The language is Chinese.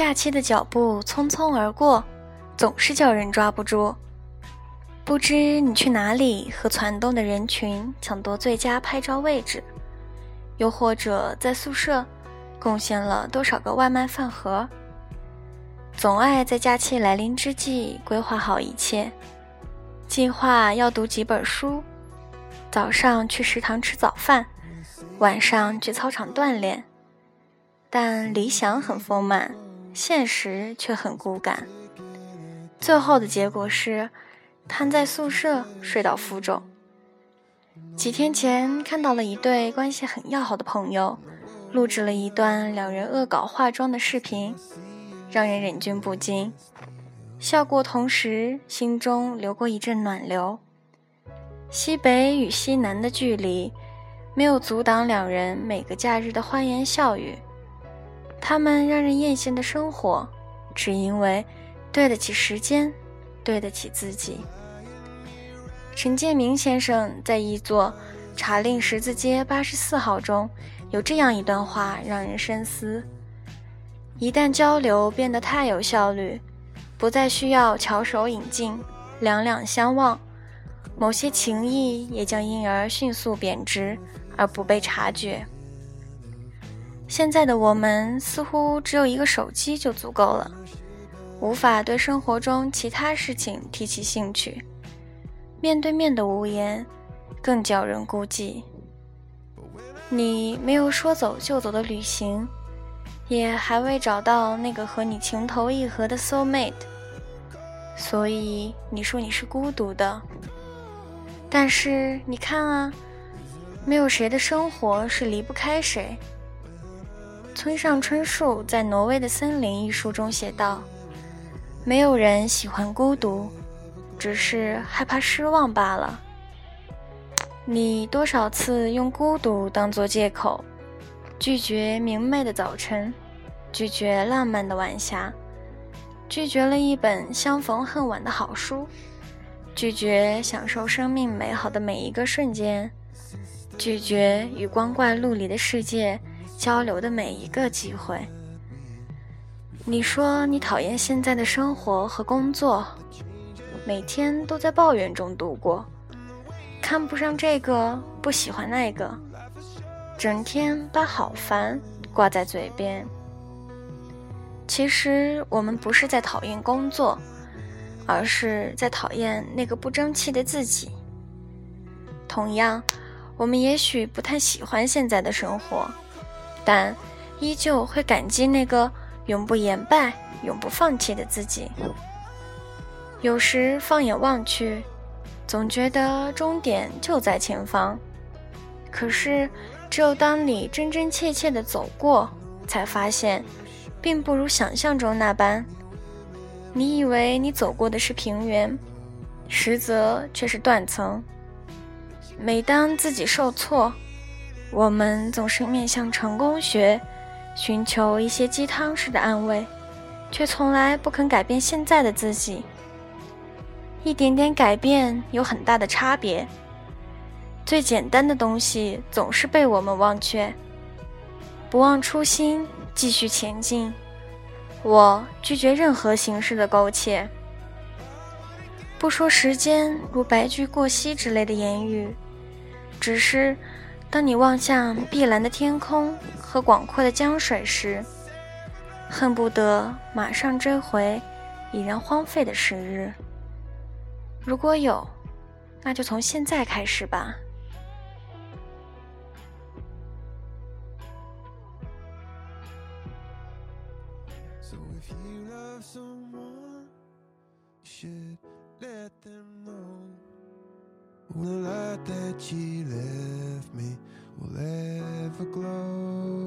假期的脚步匆匆而过，总是叫人抓不住。不知你去哪里和攒动的人群抢夺最佳拍照位置，又或者在宿舍贡献了多少个外卖饭盒。总爱在假期来临之际规划好一切，计划要读几本书，早上去食堂吃早饭，晚上去操场锻炼。但理想很丰满，现实却很骨感。最后的结果是，瘫在宿舍睡到浮肿。几天前看到了一对关系很要好的朋友，录制了一段两人恶搞化妆的视频，让人忍俊不禁。笑过同时，心中流过一阵暖流。西北与西南的距离，没有阻挡两人每个假日的欢言笑语。他们让人艳羡的生活，只因为对得起时间，对得起自己。陈建明先生在一座茶令十字街八十四号中有这样一段话，让人深思：一旦交流变得太有效率，不再需要翘首引进、两两相望，某些情谊也将因而迅速贬值而不被察觉。现在的我们似乎只有一个手机就足够了，无法对生活中其他事情提起兴趣。面对面的无言，更叫人孤寂。你没有说走就走的旅行，也还未找到那个和你情投意合的 soul mate，所以你说你是孤独的。但是你看啊，没有谁的生活是离不开谁。村上春树在《挪威的森林》一书中写道：“没有人喜欢孤独，只是害怕失望罢了。”你多少次用孤独当作借口，拒绝明媚的早晨，拒绝浪漫的晚霞，拒绝了一本相逢恨晚的好书，拒绝享受生命美好的每一个瞬间，拒绝与光怪陆离的世界。交流的每一个机会。你说你讨厌现在的生活和工作，每天都在抱怨中度过，看不上这个，不喜欢那个，整天把“好烦”挂在嘴边。其实我们不是在讨厌工作，而是在讨厌那个不争气的自己。同样，我们也许不太喜欢现在的生活。但依旧会感激那个永不言败、永不放弃的自己。有时放眼望去，总觉得终点就在前方。可是，只有当你真真切切的走过，才发现，并不如想象中那般。你以为你走过的是平原，实则却是断层。每当自己受挫，我们总是面向成功学，寻求一些鸡汤式的安慰，却从来不肯改变现在的自己。一点点改变有很大的差别。最简单的东西总是被我们忘却。不忘初心，继续前进。我拒绝任何形式的苟且。不说时间如白驹过隙之类的言语，只是。当你望向碧蓝的天空和广阔的江水时，恨不得马上追回已然荒废的时日。如果有，那就从现在开始吧。the light that you let me will ever glow.